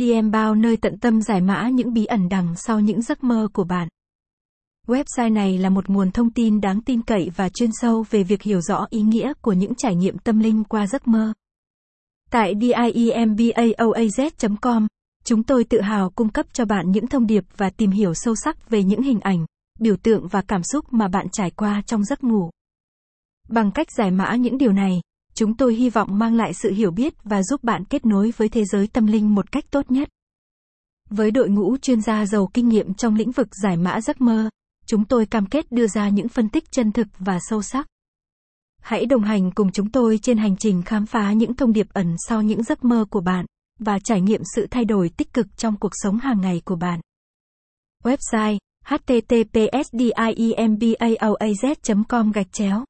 DM bao nơi tận tâm giải mã những bí ẩn đằng sau những giấc mơ của bạn. Website này là một nguồn thông tin đáng tin cậy và chuyên sâu về việc hiểu rõ ý nghĩa của những trải nghiệm tâm linh qua giấc mơ. Tại diembaoaz.com, chúng tôi tự hào cung cấp cho bạn những thông điệp và tìm hiểu sâu sắc về những hình ảnh, biểu tượng và cảm xúc mà bạn trải qua trong giấc ngủ. Bằng cách giải mã những điều này, chúng tôi hy vọng mang lại sự hiểu biết và giúp bạn kết nối với thế giới tâm linh một cách tốt nhất. Với đội ngũ chuyên gia giàu kinh nghiệm trong lĩnh vực giải mã giấc mơ, chúng tôi cam kết đưa ra những phân tích chân thực và sâu sắc. Hãy đồng hành cùng chúng tôi trên hành trình khám phá những thông điệp ẩn sau những giấc mơ của bạn và trải nghiệm sự thay đổi tích cực trong cuộc sống hàng ngày của bạn. Website https com gạch chéo